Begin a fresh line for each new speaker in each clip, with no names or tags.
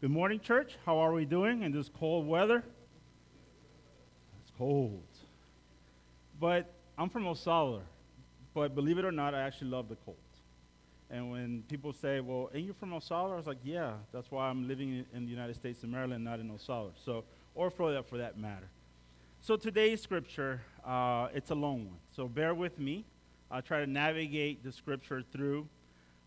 Good morning, church. How are we doing in this cold weather? It's cold. But I'm from Osala. But believe it or not, I actually love the cold. And when people say, well, ain't you from Osala? I was like, yeah, that's why I'm living in the United States of Maryland, not in Osala. So, or that, for that matter. So today's scripture, uh, it's a long one. So bear with me. I'll try to navigate the scripture through.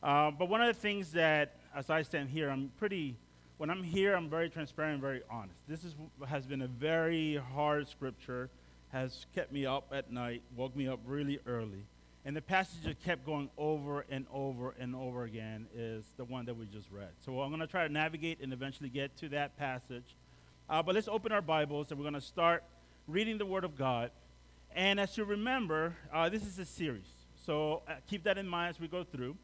Uh, but one of the things that, as I stand here, I'm pretty when I'm here, I'm very transparent and very honest. This is, has been a very hard scripture, has kept me up at night, woke me up really early. And the passage that kept going over and over and over again is the one that we just read. So I'm going to try to navigate and eventually get to that passage. Uh, but let's open our Bibles and we're going to start reading the Word of God. And as you remember, uh, this is a series. So uh, keep that in mind as we go through.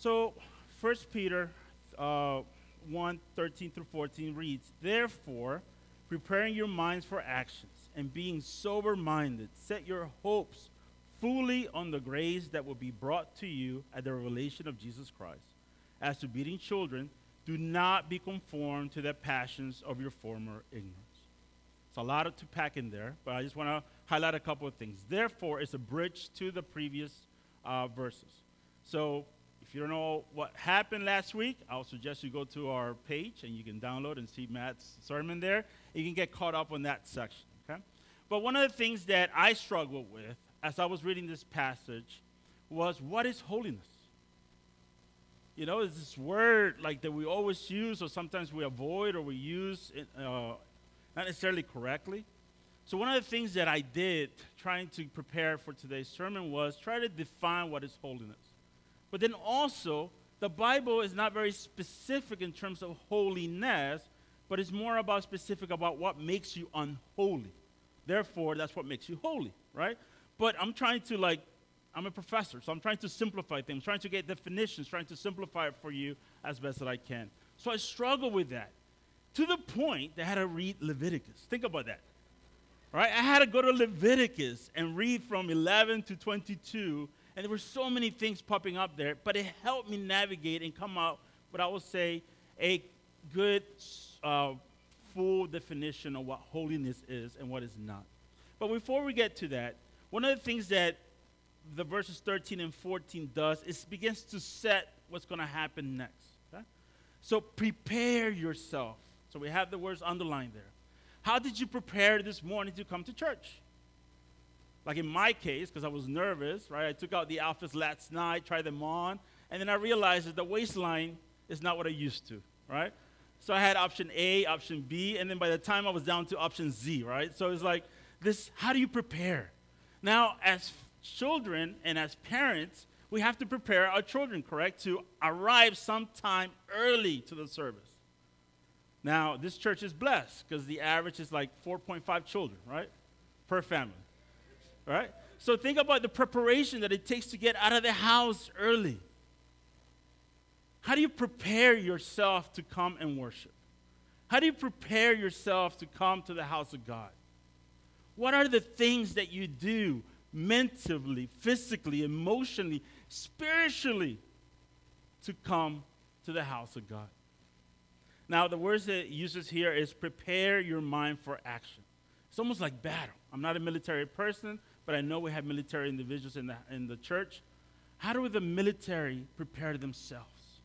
So 1 Peter uh, 1 13 through 14 reads, Therefore, preparing your minds for actions and being sober minded, set your hopes fully on the grace that will be brought to you at the revelation of Jesus Christ. As to beating children, do not be conformed to the passions of your former ignorance. It's a lot to pack in there, but I just want to highlight a couple of things. Therefore, it's a bridge to the previous uh, verses. So if you don't know what happened last week, I'll suggest you go to our page and you can download and see Matt's sermon there. You can get caught up on that section, okay? But one of the things that I struggled with as I was reading this passage was what is holiness? You know, is this word like that we always use or sometimes we avoid or we use it, uh, not necessarily correctly. So one of the things that I did trying to prepare for today's sermon was try to define what is holiness. But then also, the Bible is not very specific in terms of holiness, but it's more about specific about what makes you unholy. Therefore, that's what makes you holy, right? But I'm trying to like, I'm a professor, so I'm trying to simplify things, trying to get definitions, trying to simplify it for you as best that I can. So I struggle with that to the point that I had to read Leviticus. Think about that. Right? I had to go to Leviticus and read from 11 to 22 and there were so many things popping up there, but it helped me navigate and come out what I would say a good, uh, full definition of what holiness is and what is not. But before we get to that, one of the things that the verses 13 and 14 does is begins to set what's going to happen next. Okay? So prepare yourself. So we have the words underlined there. How did you prepare this morning to come to church? Like in my case, because I was nervous, right? I took out the outfits last night, tried them on, and then I realized that the waistline is not what I used to, right? So I had option A, option B, and then by the time I was down to option Z, right? So it's like this how do you prepare? Now, as children and as parents, we have to prepare our children, correct, to arrive sometime early to the service. Now, this church is blessed because the average is like 4.5 children, right, per family right? So think about the preparation that it takes to get out of the house early. How do you prepare yourself to come and worship? How do you prepare yourself to come to the house of God? What are the things that you do mentally, physically, emotionally, spiritually to come to the house of God? Now, the words that it uses here is prepare your mind for action. It's almost like battle. I'm not a military person, but I know we have military individuals in the, in the church. How do the military prepare themselves?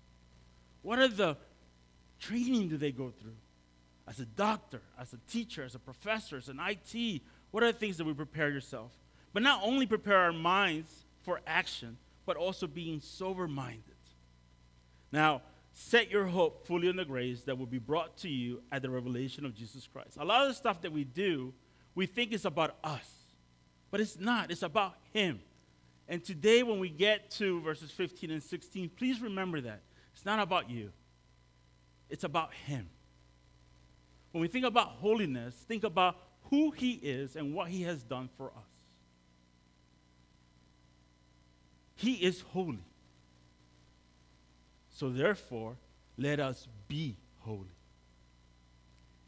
What are the training do they go through? As a doctor, as a teacher, as a professor, as an IT, what are the things that we prepare yourself? But not only prepare our minds for action, but also being sober minded. Now, set your hope fully on the grace that will be brought to you at the revelation of Jesus Christ. A lot of the stuff that we do, we think is about us. But it's not, it's about Him. And today, when we get to verses 15 and 16, please remember that. It's not about you, it's about Him. When we think about holiness, think about who He is and what He has done for us. He is holy. So, therefore, let us be holy.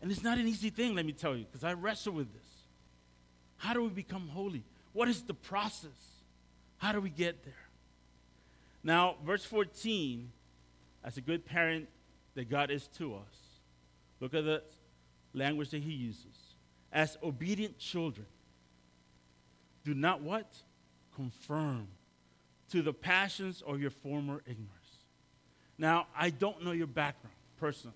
And it's not an easy thing, let me tell you, because I wrestle with this. How do we become holy? What is the process? How do we get there? Now, verse 14 as a good parent that God is to us, look at the language that he uses. As obedient children, do not what? Confirm to the passions of your former ignorance. Now, I don't know your background personally.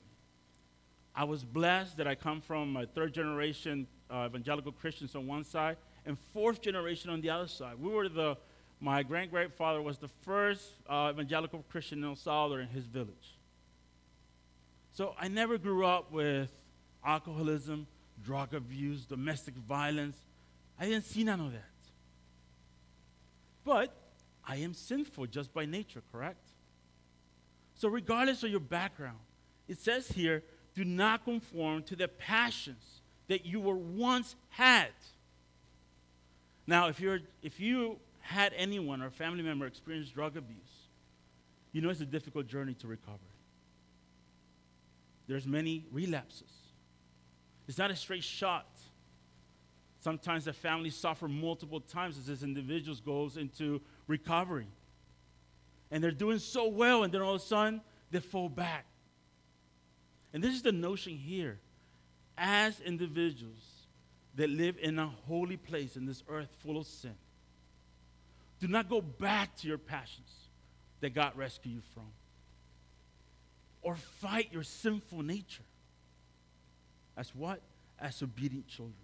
I was blessed that I come from a third generation uh, evangelical Christians on one side and fourth generation on the other side. We were the, my great grandfather was the first uh, evangelical Christian in El Salvador in his village. So I never grew up with alcoholism, drug abuse, domestic violence. I didn't see none of that. But I am sinful just by nature, correct? So, regardless of your background, it says here, do not conform to the passions that you were once had. Now, if, you're, if you had anyone or family member experience drug abuse, you know it's a difficult journey to recover. There's many relapses. It's not a straight shot. Sometimes the family suffer multiple times as this individual goes into recovery. And they're doing so well, and then all of a sudden they fall back. And this is the notion here. As individuals that live in a holy place in this earth full of sin, do not go back to your passions that God rescued you from. Or fight your sinful nature. As what? As obedient children.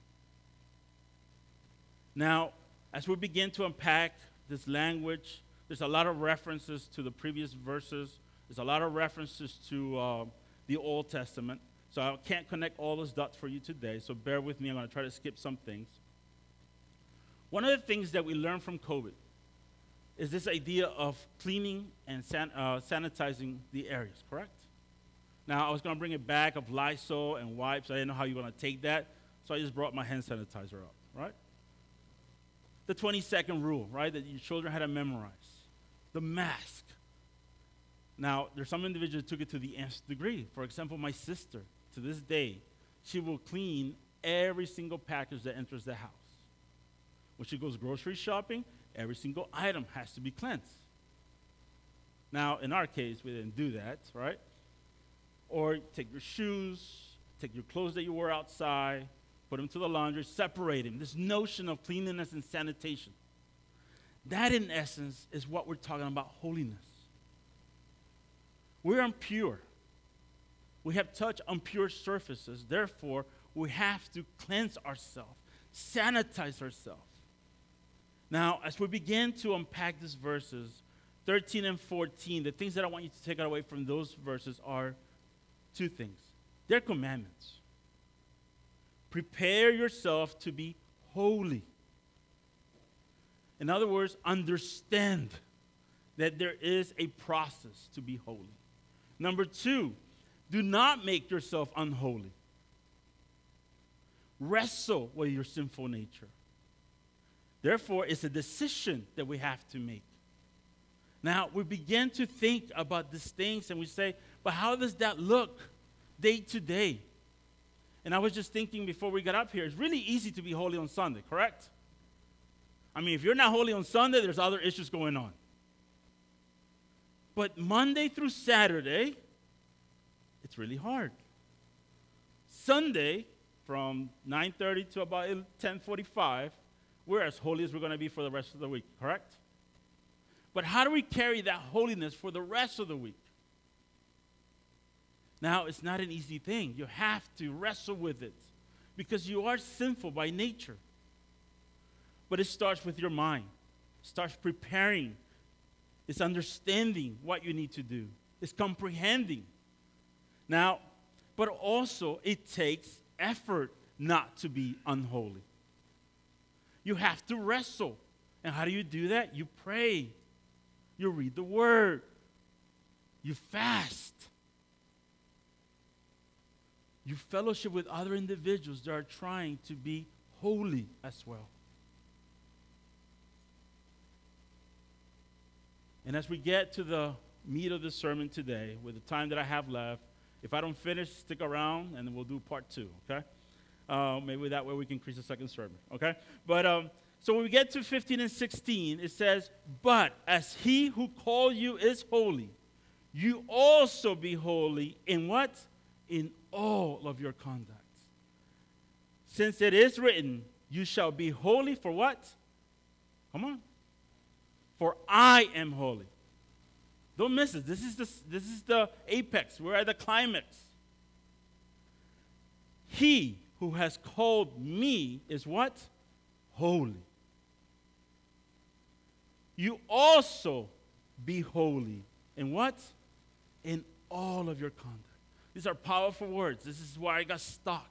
Now, as we begin to unpack this language, there's a lot of references to the previous verses. There's a lot of references to uh, the Old Testament. So I can't connect all those dots for you today, so bear with me. I'm going to try to skip some things. One of the things that we learned from COVID is this idea of cleaning and san- uh, sanitizing the areas, correct? Now, I was going to bring it back of Lysol and wipes. I didn't know how you were going to take that, so I just brought my hand sanitizer up, right? The 20 second rule, right, that your children had to memorize. The mask. Now, there's some individuals who took it to the nth degree. For example, my sister, to this day, she will clean every single package that enters the house. When she goes grocery shopping, every single item has to be cleansed. Now, in our case, we didn't do that, right? Or take your shoes, take your clothes that you wore outside, put them to the laundry, separate them. This notion of cleanliness and sanitation. That, in essence, is what we're talking about holiness. We're impure. We have touched impure surfaces. Therefore, we have to cleanse ourselves, sanitize ourselves. Now, as we begin to unpack these verses, 13 and 14, the things that I want you to take away from those verses are two things. They're commandments. Prepare yourself to be holy. In other words, understand that there is a process to be holy. Number two, do not make yourself unholy. Wrestle with your sinful nature. Therefore, it's a decision that we have to make. Now, we begin to think about these things and we say, but how does that look day to day? And I was just thinking before we got up here, it's really easy to be holy on Sunday, correct? I mean, if you're not holy on Sunday, there's other issues going on. But Monday through Saturday, it's really hard. Sunday, from 9.30 to about 10.45, we're as holy as we're going to be for the rest of the week, correct? But how do we carry that holiness for the rest of the week? Now, it's not an easy thing. You have to wrestle with it because you are sinful by nature. But it starts with your mind. It starts preparing. It's understanding what you need to do. It's comprehending. Now, but also it takes effort not to be unholy. You have to wrestle. And how do you do that? You pray. You read the word. You fast you fellowship with other individuals that are trying to be holy as well. And as we get to the meat of the sermon today, with the time that I have left, if I don't finish, stick around and we'll do part two, okay? Uh, maybe that way we can increase the second sermon, okay? But um, so when we get to 15 and 16, it says, But as he who called you is holy, you also be holy in what? In all of your conduct. Since it is written, You shall be holy for what? Come on. For I am holy. Don't miss it. This is the, this is the apex. We're at the climax. He who has called me is what? Holy. You also be holy. In what? In all of your conduct. These are powerful words. This is why I got stuck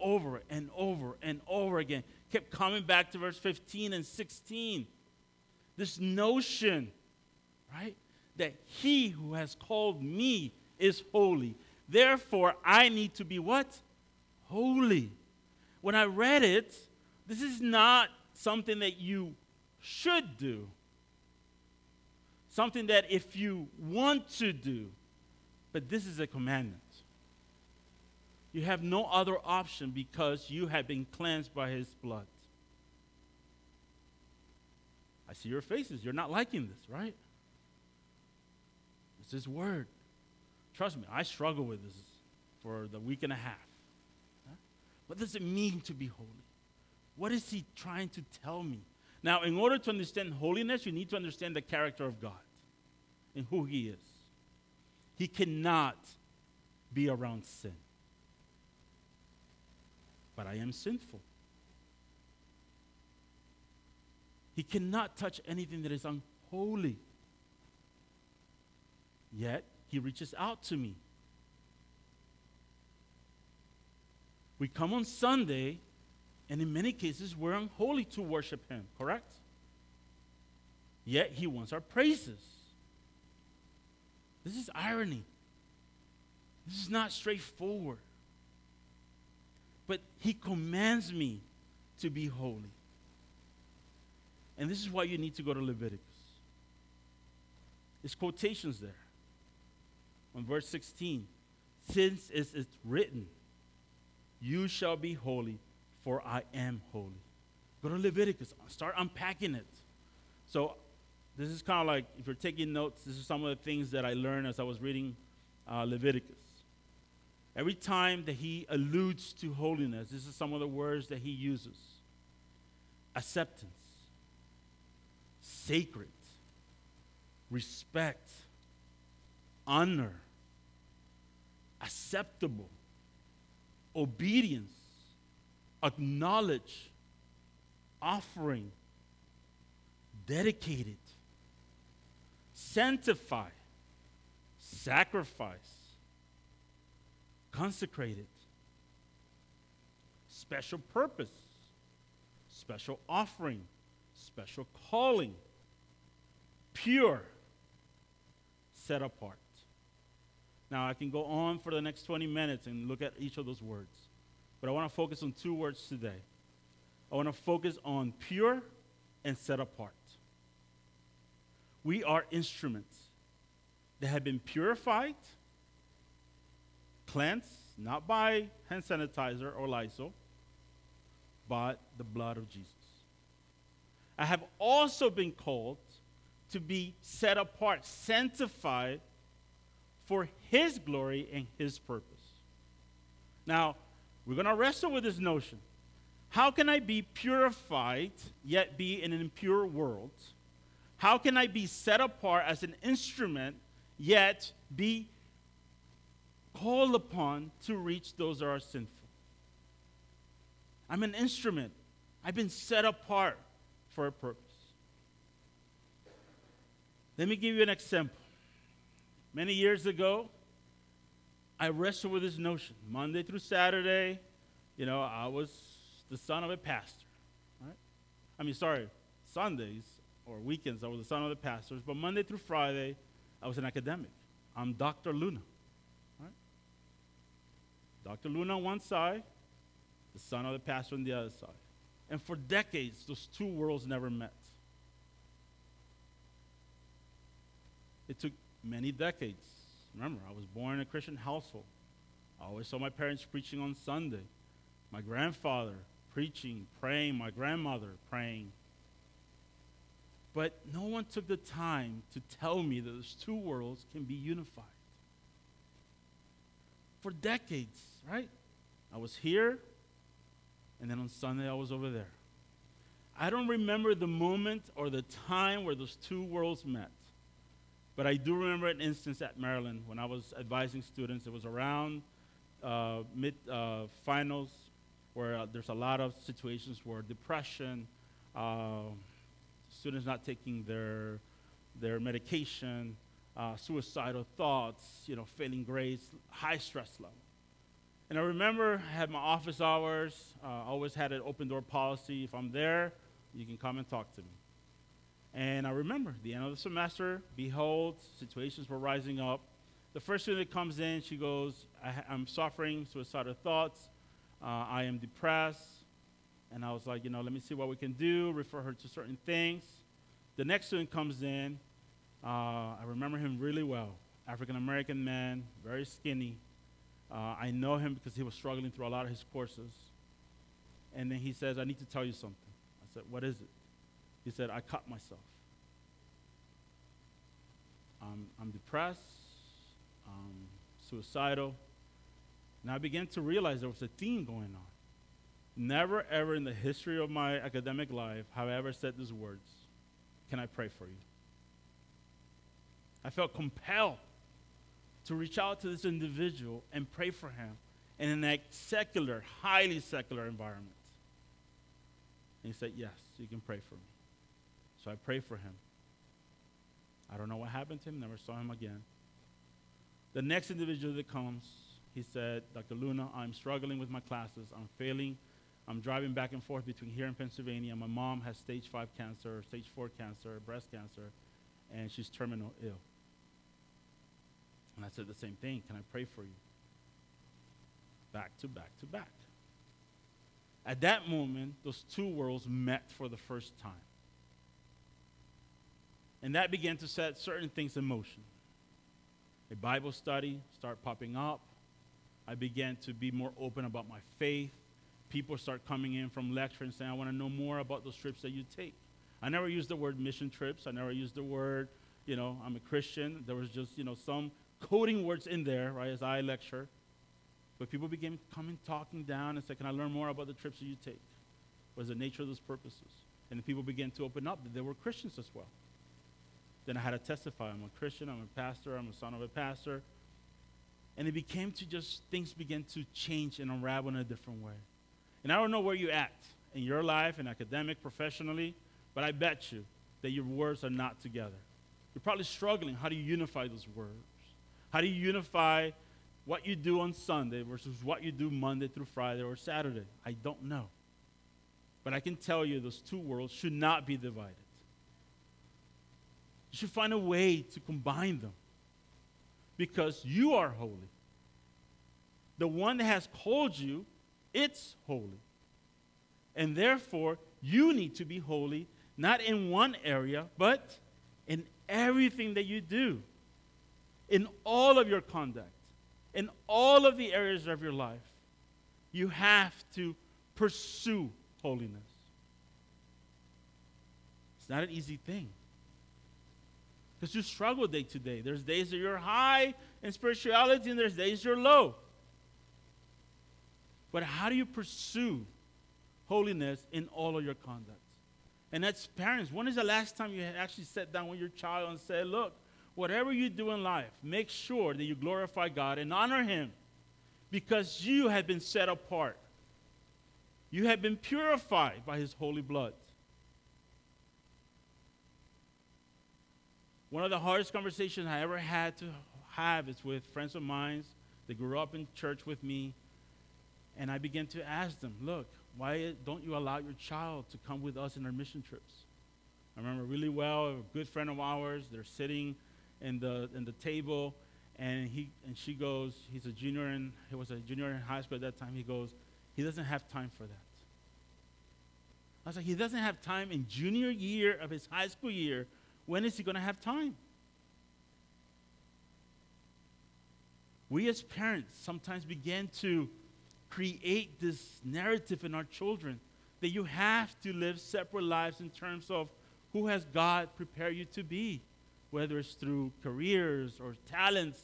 over and over and over again. Kept coming back to verse 15 and 16. This notion, right? That he who has called me is holy. Therefore, I need to be what? Holy. When I read it, this is not something that you should do. Something that if you want to do, but this is a commandment. You have no other option because you have been cleansed by his blood. I see your faces. You're not liking this, right? It's his word. Trust me, I struggle with this for the week and a half. What does it mean to be holy? What is he trying to tell me? Now, in order to understand holiness, you need to understand the character of God and who he is. He cannot be around sin but I am sinful. He cannot touch anything that is unholy. Yet, he reaches out to me. We come on Sunday, and in many cases, we're unholy to worship him, correct? Yet, he wants our praises. This is irony. This is not straightforward but he commands me to be holy. And this is why you need to go to Leviticus. There's quotations there. On verse 16, since it's written, You shall be holy, for I am holy. Go to Leviticus, start unpacking it. So, this is kind of like if you're taking notes, this is some of the things that I learned as I was reading uh, Leviticus. Every time that he alludes to holiness, this is some of the words that he uses acceptance, sacred, respect, honor, acceptable, obedience, acknowledge, offering, dedicated, sanctify, sacrifice consecrated, special purpose, special offering, special calling, pure, set apart. Now, I can go on for the next 20 minutes and look at each of those words, but I want to focus on two words today. I want to focus on pure and set apart. We are instruments that have been purified cleansed, not by hand sanitizer or Lysol, but the blood of Jesus. I have also been called to be set apart, sanctified for His glory and His purpose. Now, we're going to wrestle with this notion. How can I be purified yet be in an impure world? How can I be set apart as an instrument yet be called upon to reach those that are sinful. I'm an instrument. I've been set apart for a purpose. Let me give you an example. Many years ago, I wrestled with this notion. Monday through Saturday, you know, I was the son of a pastor. Right? I mean, sorry, Sundays or weekends, I was the son of the pastors. But Monday through Friday, I was an academic. I'm Dr. Luna. Dr. Luna on one side, the son of the pastor on the other side. And for decades, those two worlds never met. It took many decades. Remember, I was born in a Christian household. I always saw my parents preaching on Sunday, my grandfather preaching, praying, my grandmother praying. But no one took the time to tell me that those two worlds can be unified. For decades, right? I was here, and then on Sunday I was over there. I don't remember the moment or the time where those two worlds met. But I do remember an instance at Maryland when I was advising students. It was around uh, mid uh, finals where uh, there's a lot of situations where depression, uh, students not taking their, their medication, uh, suicidal thoughts, you know, failing grades, high stress level. And I remember I had my office hours. Uh, I always had an open door policy. If I'm there, you can come and talk to me. And I remember the end of the semester, behold, situations were rising up. The first student that comes in, she goes, I am suffering suicidal thoughts. Uh, I am depressed. And I was like, you know, let me see what we can do, refer her to certain things. The next student comes in. Uh, I remember him really well. African American man, very skinny. Uh, I know him because he was struggling through a lot of his courses. And then he says, I need to tell you something. I said, What is it? He said, I cut myself. I'm, I'm depressed, I'm suicidal. And I began to realize there was a theme going on. Never, ever in the history of my academic life have I ever said these words Can I pray for you? I felt compelled to reach out to this individual and pray for him in a secular, highly secular environment. And he said, Yes, you can pray for me. So I prayed for him. I don't know what happened to him, never saw him again. The next individual that comes, he said, Dr. Luna, I'm struggling with my classes. I'm failing. I'm driving back and forth between here and Pennsylvania. My mom has stage five cancer, stage four cancer, breast cancer, and she's terminal ill. And I said the same thing. Can I pray for you? Back to back to back. At that moment, those two worlds met for the first time. And that began to set certain things in motion. A Bible study started popping up. I began to be more open about my faith. People start coming in from lecture and saying, I want to know more about those trips that you take. I never used the word mission trips. I never used the word, you know, I'm a Christian. There was just, you know, some coding words in there, right, as I lecture. But people began coming, talking down and said, Can I learn more about the trips that you take? What is the nature of those purposes? And the people began to open up that they were Christians as well. Then I had to testify I'm a Christian, I'm a pastor, I'm a son of a pastor. And it became to just, things began to change and unravel in a different way. And I don't know where you're at in your life, in academic, professionally, but I bet you that your words are not together. You're probably struggling. How do you unify those words? How do you unify what you do on Sunday versus what you do Monday through Friday or Saturday? I don't know. But I can tell you those two worlds should not be divided. You should find a way to combine them because you are holy. The one that has called you, it's holy. And therefore, you need to be holy, not in one area, but in everything that you do, in all of your conduct, in all of the areas of your life. You have to pursue holiness. It's not an easy thing. Because you struggle day to day. There's days that you're high in spirituality, and there's days you're low. But how do you pursue holiness in all of your conduct? And as parents, when is the last time you actually sat down with your child and said, Look, whatever you do in life, make sure that you glorify God and honor Him because you have been set apart. You have been purified by His holy blood. One of the hardest conversations I ever had to have is with friends of mine that grew up in church with me. And I began to ask them, look, why don't you allow your child to come with us in our mission trips? I remember really well, a good friend of ours, they're sitting in the, in the table, and, he, and she goes, he's a junior and he was a junior in high school at that time, he goes, he doesn't have time for that. I was like, he doesn't have time in junior year of his high school year when is he going to have time? We as parents sometimes begin to create this narrative in our children that you have to live separate lives in terms of Who has God prepared you to be? Whether it's through careers or talents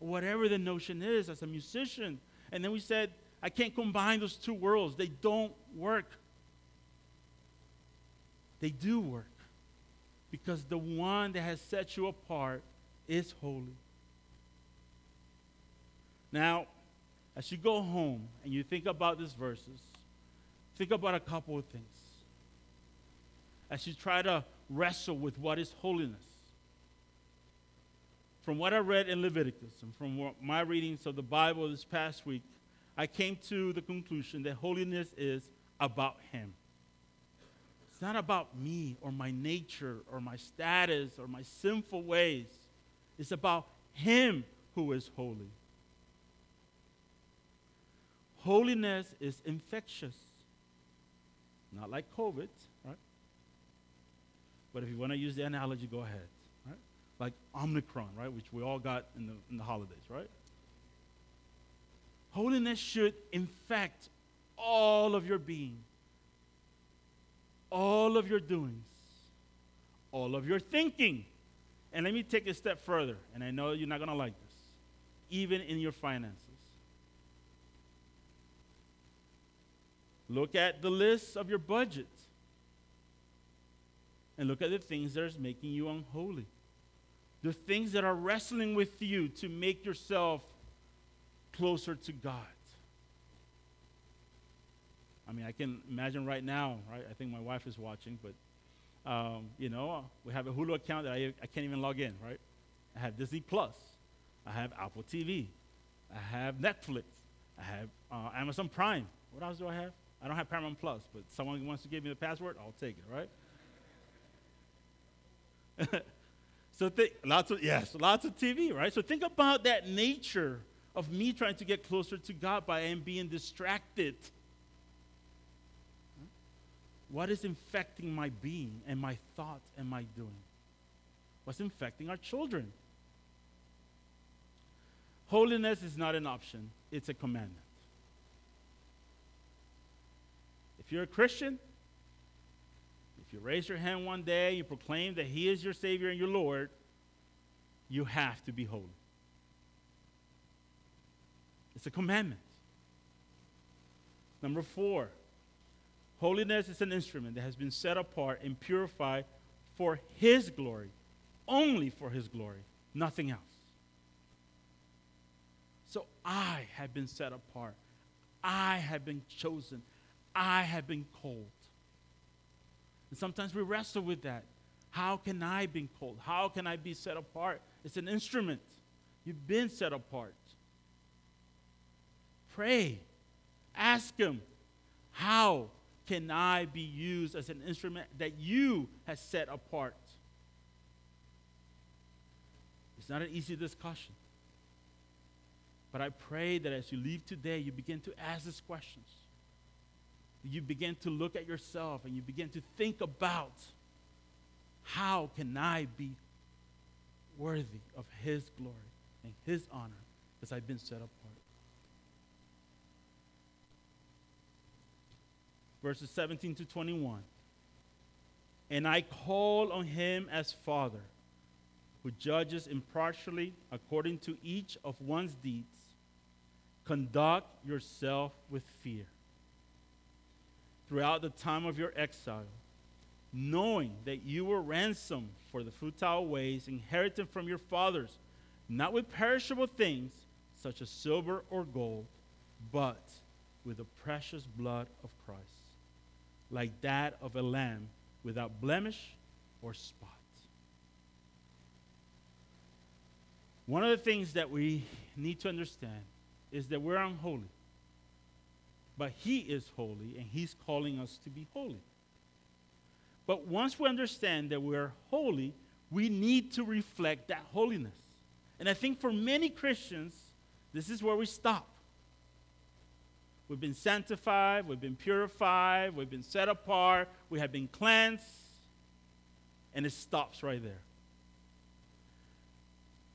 or whatever the notion is as a musician. And then we said, I can't combine those two worlds. They don't work. They do work. Because the one that has set you apart is holy. Now, as you go home and you think about these verses, think about a couple of things. As you try to wrestle with what is holiness. From what I read in Leviticus and from my readings of the Bible this past week, I came to the conclusion that holiness is about Him. It's not about me or my nature or my status or my sinful ways. It's about Him who is holy. Holiness is infectious. Not like COVID, right? But if you want to use the analogy, go ahead. Right? Like Omicron, right? Which we all got in the, in the holidays, right? Holiness should infect all of your being all of your doings, all of your thinking. And let me take a step further, and I know you're not going to like this, even in your finances. Look at the list of your budget and look at the things that are making you unholy. The things that are wrestling with you to make yourself closer to God. I mean, I can imagine right now, right? I think my wife is watching, but, um, you know, we have a Hulu account that I, I can't even log in, right? I have Disney Plus. I have Apple TV. I have Netflix. I have uh, Amazon Prime. What else do I have? I don't have Paramount Plus, but someone wants to give me the password, I'll take it, right? so think lots of yes, lots of TV, right? So think about that nature of me trying to get closer to God by being distracted what is infecting my being and my thoughts and my doing? What's infecting our children? Holiness is not an option, it's a commandment. If you're a Christian, if you raise your hand one day, you proclaim that He is your Savior and your Lord, you have to be holy. It's a commandment. Number four, Holiness is an instrument that has been set apart and purified for His glory, only for His glory, nothing else. So I have been set apart. I have been chosen. I have been called. And sometimes we wrestle with that. How can I be called? How can I be set apart? It's an instrument. You've been set apart. Pray. Ask Him, how can I be used as an instrument that you have set apart? It's not an easy discussion. But I pray that as you leave today, you begin to ask these questions. You begin to look at yourself and you begin to think about how can I be worthy of His glory and His honor as I've been set apart. Verses 17 to 21. And I call on him as Father, who judges impartially according to each of one's deeds. Conduct yourself with fear. Throughout the time of your exile, knowing that you were ransomed for the futile ways inherited from your fathers, not with perishable things such as silver or gold, but with the precious blood of Christ like that of a lamb without blemish or spot. One of the things that we need to understand is that we're unholy. But He is holy, and He's calling us to be holy. But once we understand that we're holy, we need to reflect that holiness. And I think for many Christians, this is where we stop. We've been sanctified, we've been purified, we've been set apart, we have been cleansed, and it stops right there.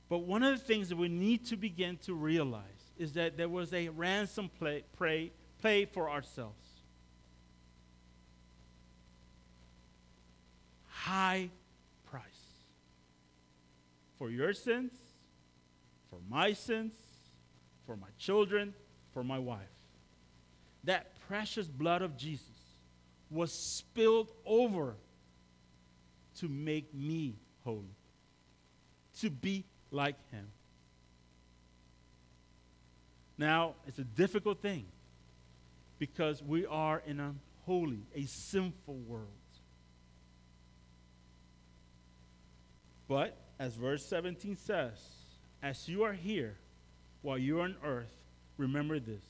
But one of the things that we need to begin to realize is that there was a ransom play, pay, for ourselves. high price for your sins, for my sins, for my children, for my wife. That precious blood of Jesus was spilled over to make me holy, to be like him. Now, it's a difficult thing because we are in a holy, a sinful world. But, as verse 17 says, as you are here while you are on earth, remember this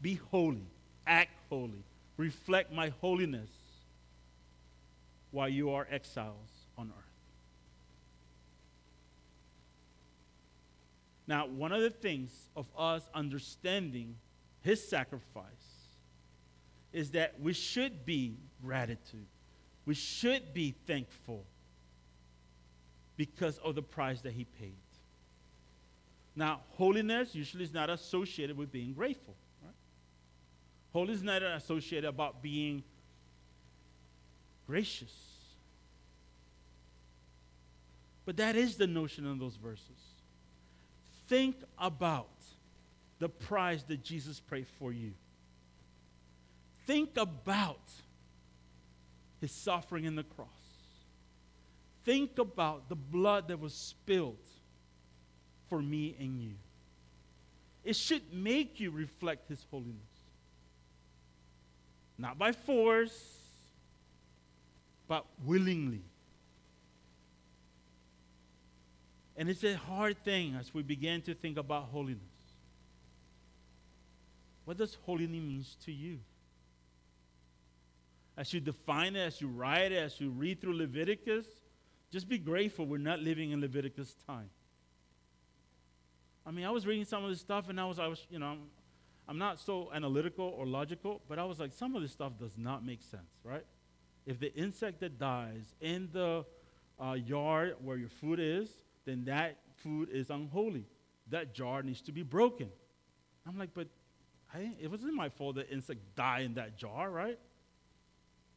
be holy, act holy, reflect my holiness while you are exiles on earth. Now, one of the things of us understanding his sacrifice is that we should be gratitude. We should be thankful because of the price that he paid. Now, holiness usually is not associated with being grateful. Holiness is not associated about being gracious. But that is the notion in those verses. Think about the price that Jesus paid for you. Think about his suffering in the cross. Think about the blood that was spilled for me and you. It should make you reflect his holiness. Not by force, but willingly. And it's a hard thing as we begin to think about holiness. What does holiness mean to you? As you define it, as you write it, as you read through Leviticus, just be grateful we're not living in Leviticus time. I mean, I was reading some of this stuff and I was, I was, you know, I'm not so analytical or logical, but I was like, some of this stuff does not make sense, right? If the insect that dies in the uh, yard where your food is, then that food is unholy. That jar needs to be broken. I'm like, but it wasn't my fault that insect died in that jar, right?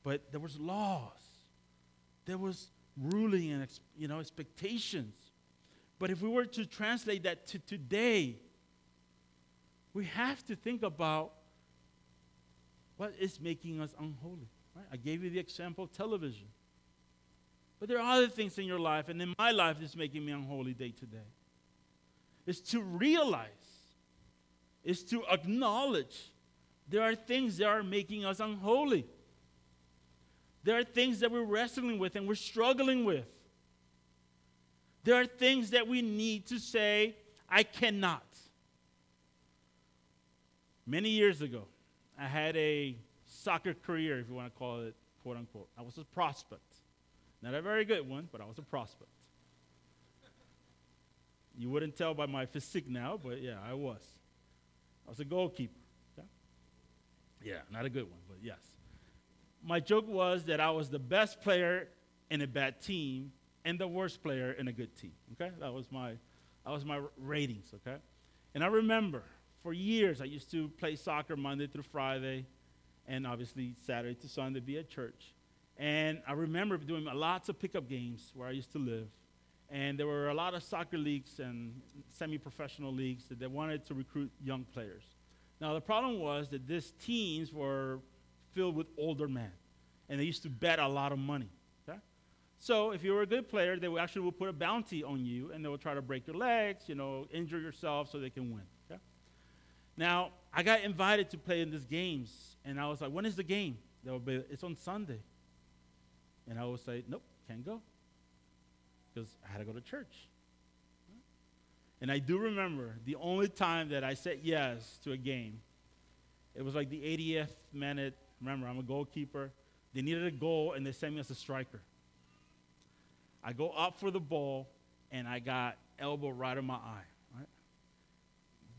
But there was laws. There was ruling and you know expectations. But if we were to translate that to today, we have to think about what is making us unholy. Right? I gave you the example of television. But there are other things in your life, and in my life, that's making me unholy day to day. Is to realize, is to acknowledge there are things that are making us unholy. There are things that we're wrestling with and we're struggling with. There are things that we need to say, I cannot. Many years ago, I had a soccer career, if you want to call it, quote unquote. I was a prospect. Not a very good one, but I was a prospect. You wouldn't tell by my physique now, but yeah, I was. I was a goalkeeper. Yeah, not a good one, but yes. My joke was that I was the best player in a bad team and the worst player in a good team. Okay? That was my that was my ratings, okay? And I remember for years I used to play soccer Monday through Friday and obviously Saturday to Sunday be at church. And I remember doing lots of pickup games where I used to live. And there were a lot of soccer leagues and semi professional leagues that they wanted to recruit young players. Now, the problem was that these teams were filled with older men, and they used to bet a lot of money. So, if you were a good player, they actually would put a bounty on you, and they would try to break your legs, you know, injure yourself so they can win. Now, I got invited to play in these games, and I was like, when is the game? They would be, it's on Sunday. And I would say, nope, can't go. Because I had to go to church. And I do remember the only time that I said yes to a game, it was like the 80th minute. Remember, I'm a goalkeeper. They needed a goal, and they sent me as a striker. I go up for the ball, and I got elbow right in my eye.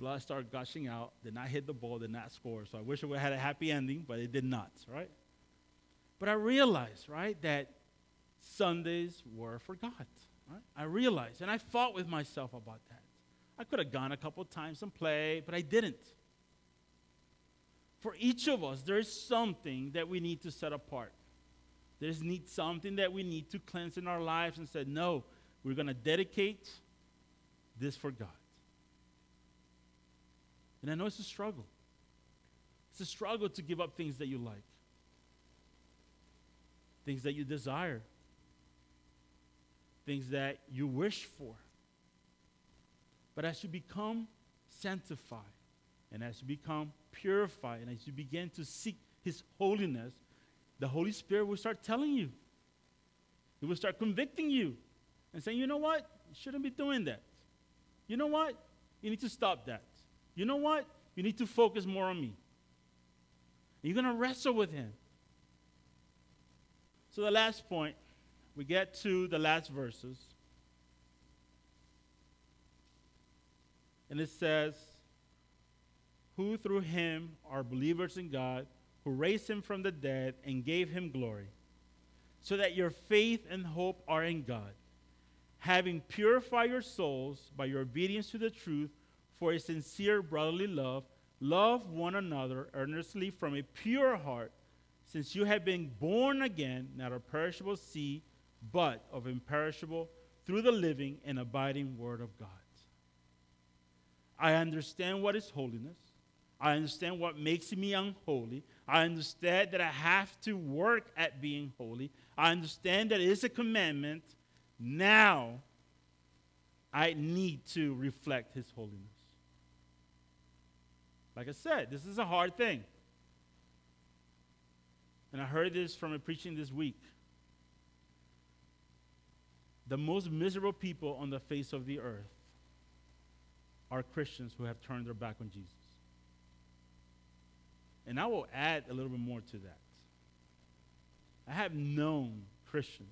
Blood started gushing out. Did not hit the ball. Did not score. So I wish it would have had a happy ending, but it did not. Right? But I realized, right, that Sundays were for God. Right? I realized, and I fought with myself about that. I could have gone a couple times and played, but I didn't. For each of us, there is something that we need to set apart. There's need something that we need to cleanse in our lives and said, no, we're going to dedicate this for God. And I know it's a struggle. It's a struggle to give up things that you like, things that you desire, things that you wish for. But as you become sanctified, and as you become purified, and as you begin to seek His holiness, the Holy Spirit will start telling you. He will start convicting you and saying, you know what? You shouldn't be doing that. You know what? You need to stop that. You know what? You need to focus more on me. You're going to wrestle with Him. So, the last point, we get to the last verses. And it says, Who through him are believers in God, who raised him from the dead and gave him glory, so that your faith and hope are in God. Having purified your souls by your obedience to the truth for a sincere brotherly love, love one another earnestly from a pure heart, since you have been born again, not of perishable seed, but of imperishable, through the living and abiding Word of God. I understand what is holiness. I understand what makes me unholy. I understand that I have to work at being holy. I understand that it is a commandment. Now I need to reflect His holiness. Like I said, this is a hard thing. And I heard this from a preaching this week. The most miserable people on the face of the earth are Christians who have turned their back on Jesus. And I will add a little bit more to that. I have known Christians,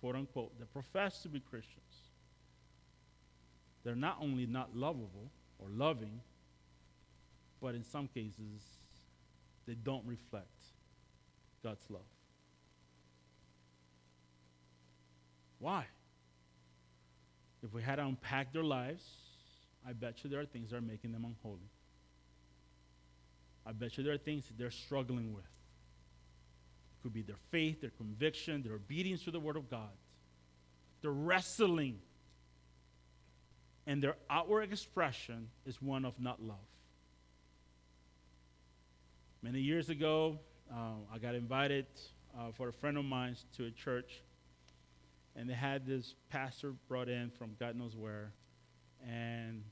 quote unquote, that profess to be Christians. They're not only not lovable or loving, but in some cases, they don't reflect God's love. Why? If we had to unpack their lives, I bet you there are things that are making them unholy. I bet you there are things that they're struggling with. It could be their faith, their conviction, their obedience to the Word of God. They're wrestling. And their outward expression is one of not love. Many years ago, uh, I got invited uh, for a friend of mine to a church, and they had this pastor brought in from God knows where, and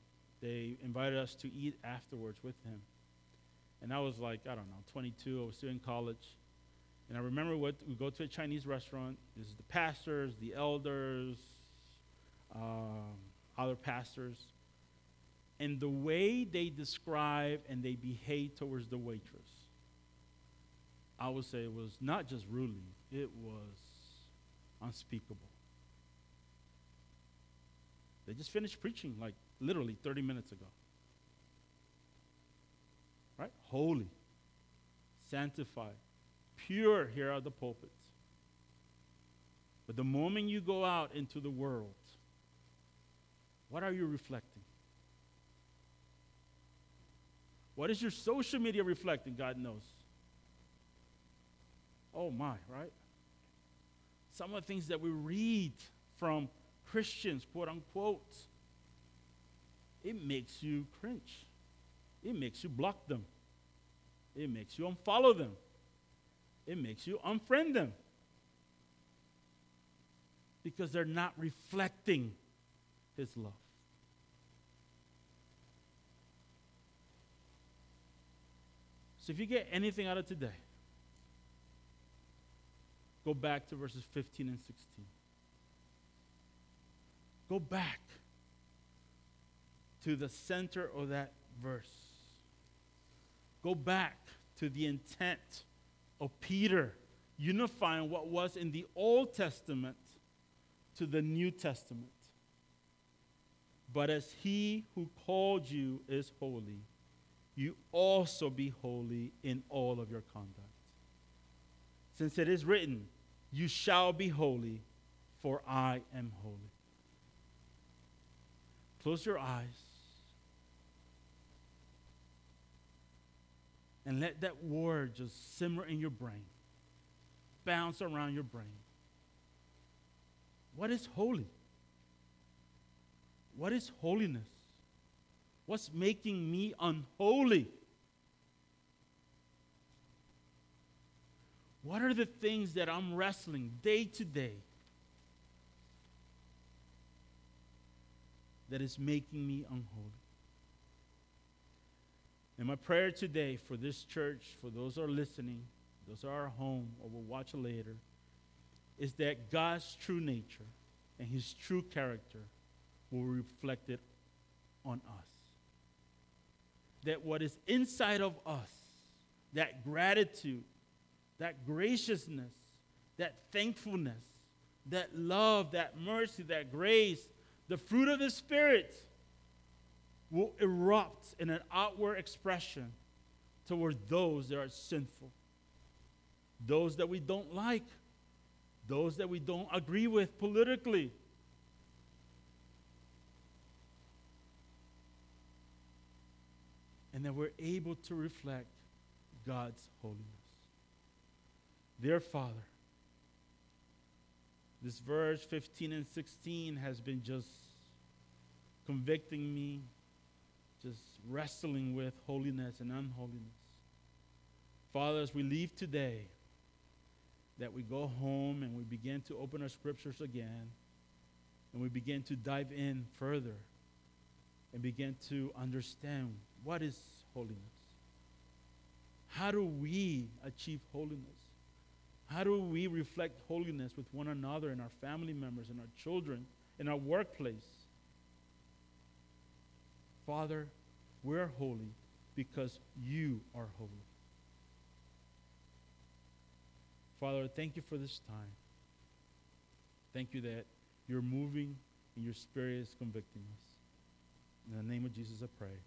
they invited us to eat afterwards with him. And I was like, I don't know, 22. I was still in college. And I remember what, we go to a Chinese restaurant. This is the pastors, the elders, um, other pastors. And the way they describe and they behave towards the waitress, I would say it was not just rude, it was unspeakable. They just finished preaching like literally 30 minutes ago. Right? Holy, sanctified, pure here are the pulpits. But the moment you go out into the world, what are you reflecting? What is your social media reflecting? God knows. Oh my, right? Some of the things that we read from Christians, quote unquote, it makes you cringe. It makes you block them. It makes you unfollow them. It makes you unfriend them. Because they're not reflecting His love. So if you get anything out of today, go back to verses 15 and 16. Go back to the center of that verse. Go back to the intent of Peter unifying what was in the Old Testament to the New Testament. But as he who called you is holy, you also be holy in all of your conduct. Since it is written, You shall be holy, for I am holy. Close your eyes. And let that word just simmer in your brain. bounce around your brain. What is holy? What is holiness? What's making me unholy? What are the things that I'm wrestling day to day that is making me unholy? And my prayer today for this church, for those who are listening, those are at home or will watch later, is that God's true nature and his true character will reflect it on us. That what is inside of us, that gratitude, that graciousness, that thankfulness, that love, that mercy, that grace, the fruit of the Spirit will erupt in an outward expression toward those that are sinful, those that we don't like, those that we don't agree with politically. And that we're able to reflect God's holiness. Dear Father, this verse 15 and 16 has been just convicting me, just wrestling with holiness and unholiness. Father, as we leave today, that we go home and we begin to open our scriptures again and we begin to dive in further and begin to understand what is holiness. How do we achieve holiness? How do we reflect holiness with one another and our family members and our children in our workplace? Father, we're holy because you are holy. Father, thank you for this time. Thank you that you're moving and your spirit is convicting us. In the name of Jesus, I pray.